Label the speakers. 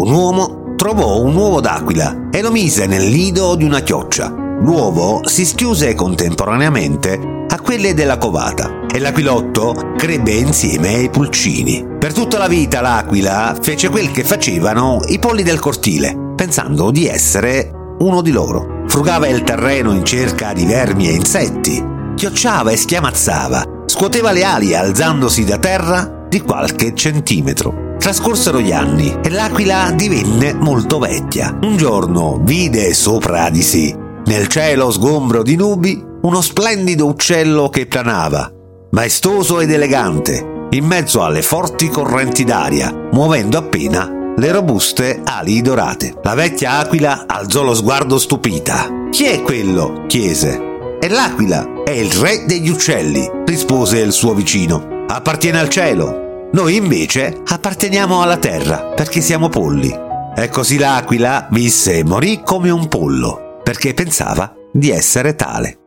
Speaker 1: un uomo trovò un uovo d'aquila e lo mise nel nido di una chioccia. L'uovo si schiuse contemporaneamente a quelle della covata e l'aquilotto crebbe insieme ai pulcini. Per tutta la vita l'aquila fece quel che facevano i polli del cortile, pensando di essere uno di loro. Frugava il terreno in cerca di vermi e insetti, chiocciava e schiamazzava, scuoteva le ali alzandosi da terra di qualche centimetro. Trascorsero gli anni e l'aquila divenne molto vecchia. Un giorno vide sopra di sé, nel cielo sgombro di nubi, uno splendido uccello che planava, maestoso ed elegante, in mezzo alle forti correnti d'aria, muovendo appena le robuste ali dorate. La vecchia aquila alzò lo sguardo stupita. Chi è quello? chiese. È l'aquila, è il re degli uccelli, rispose il suo vicino. Appartiene al cielo. Noi invece apparteniamo alla terra perché siamo polli. E così l'aquila visse e morì come un pollo perché pensava di essere tale.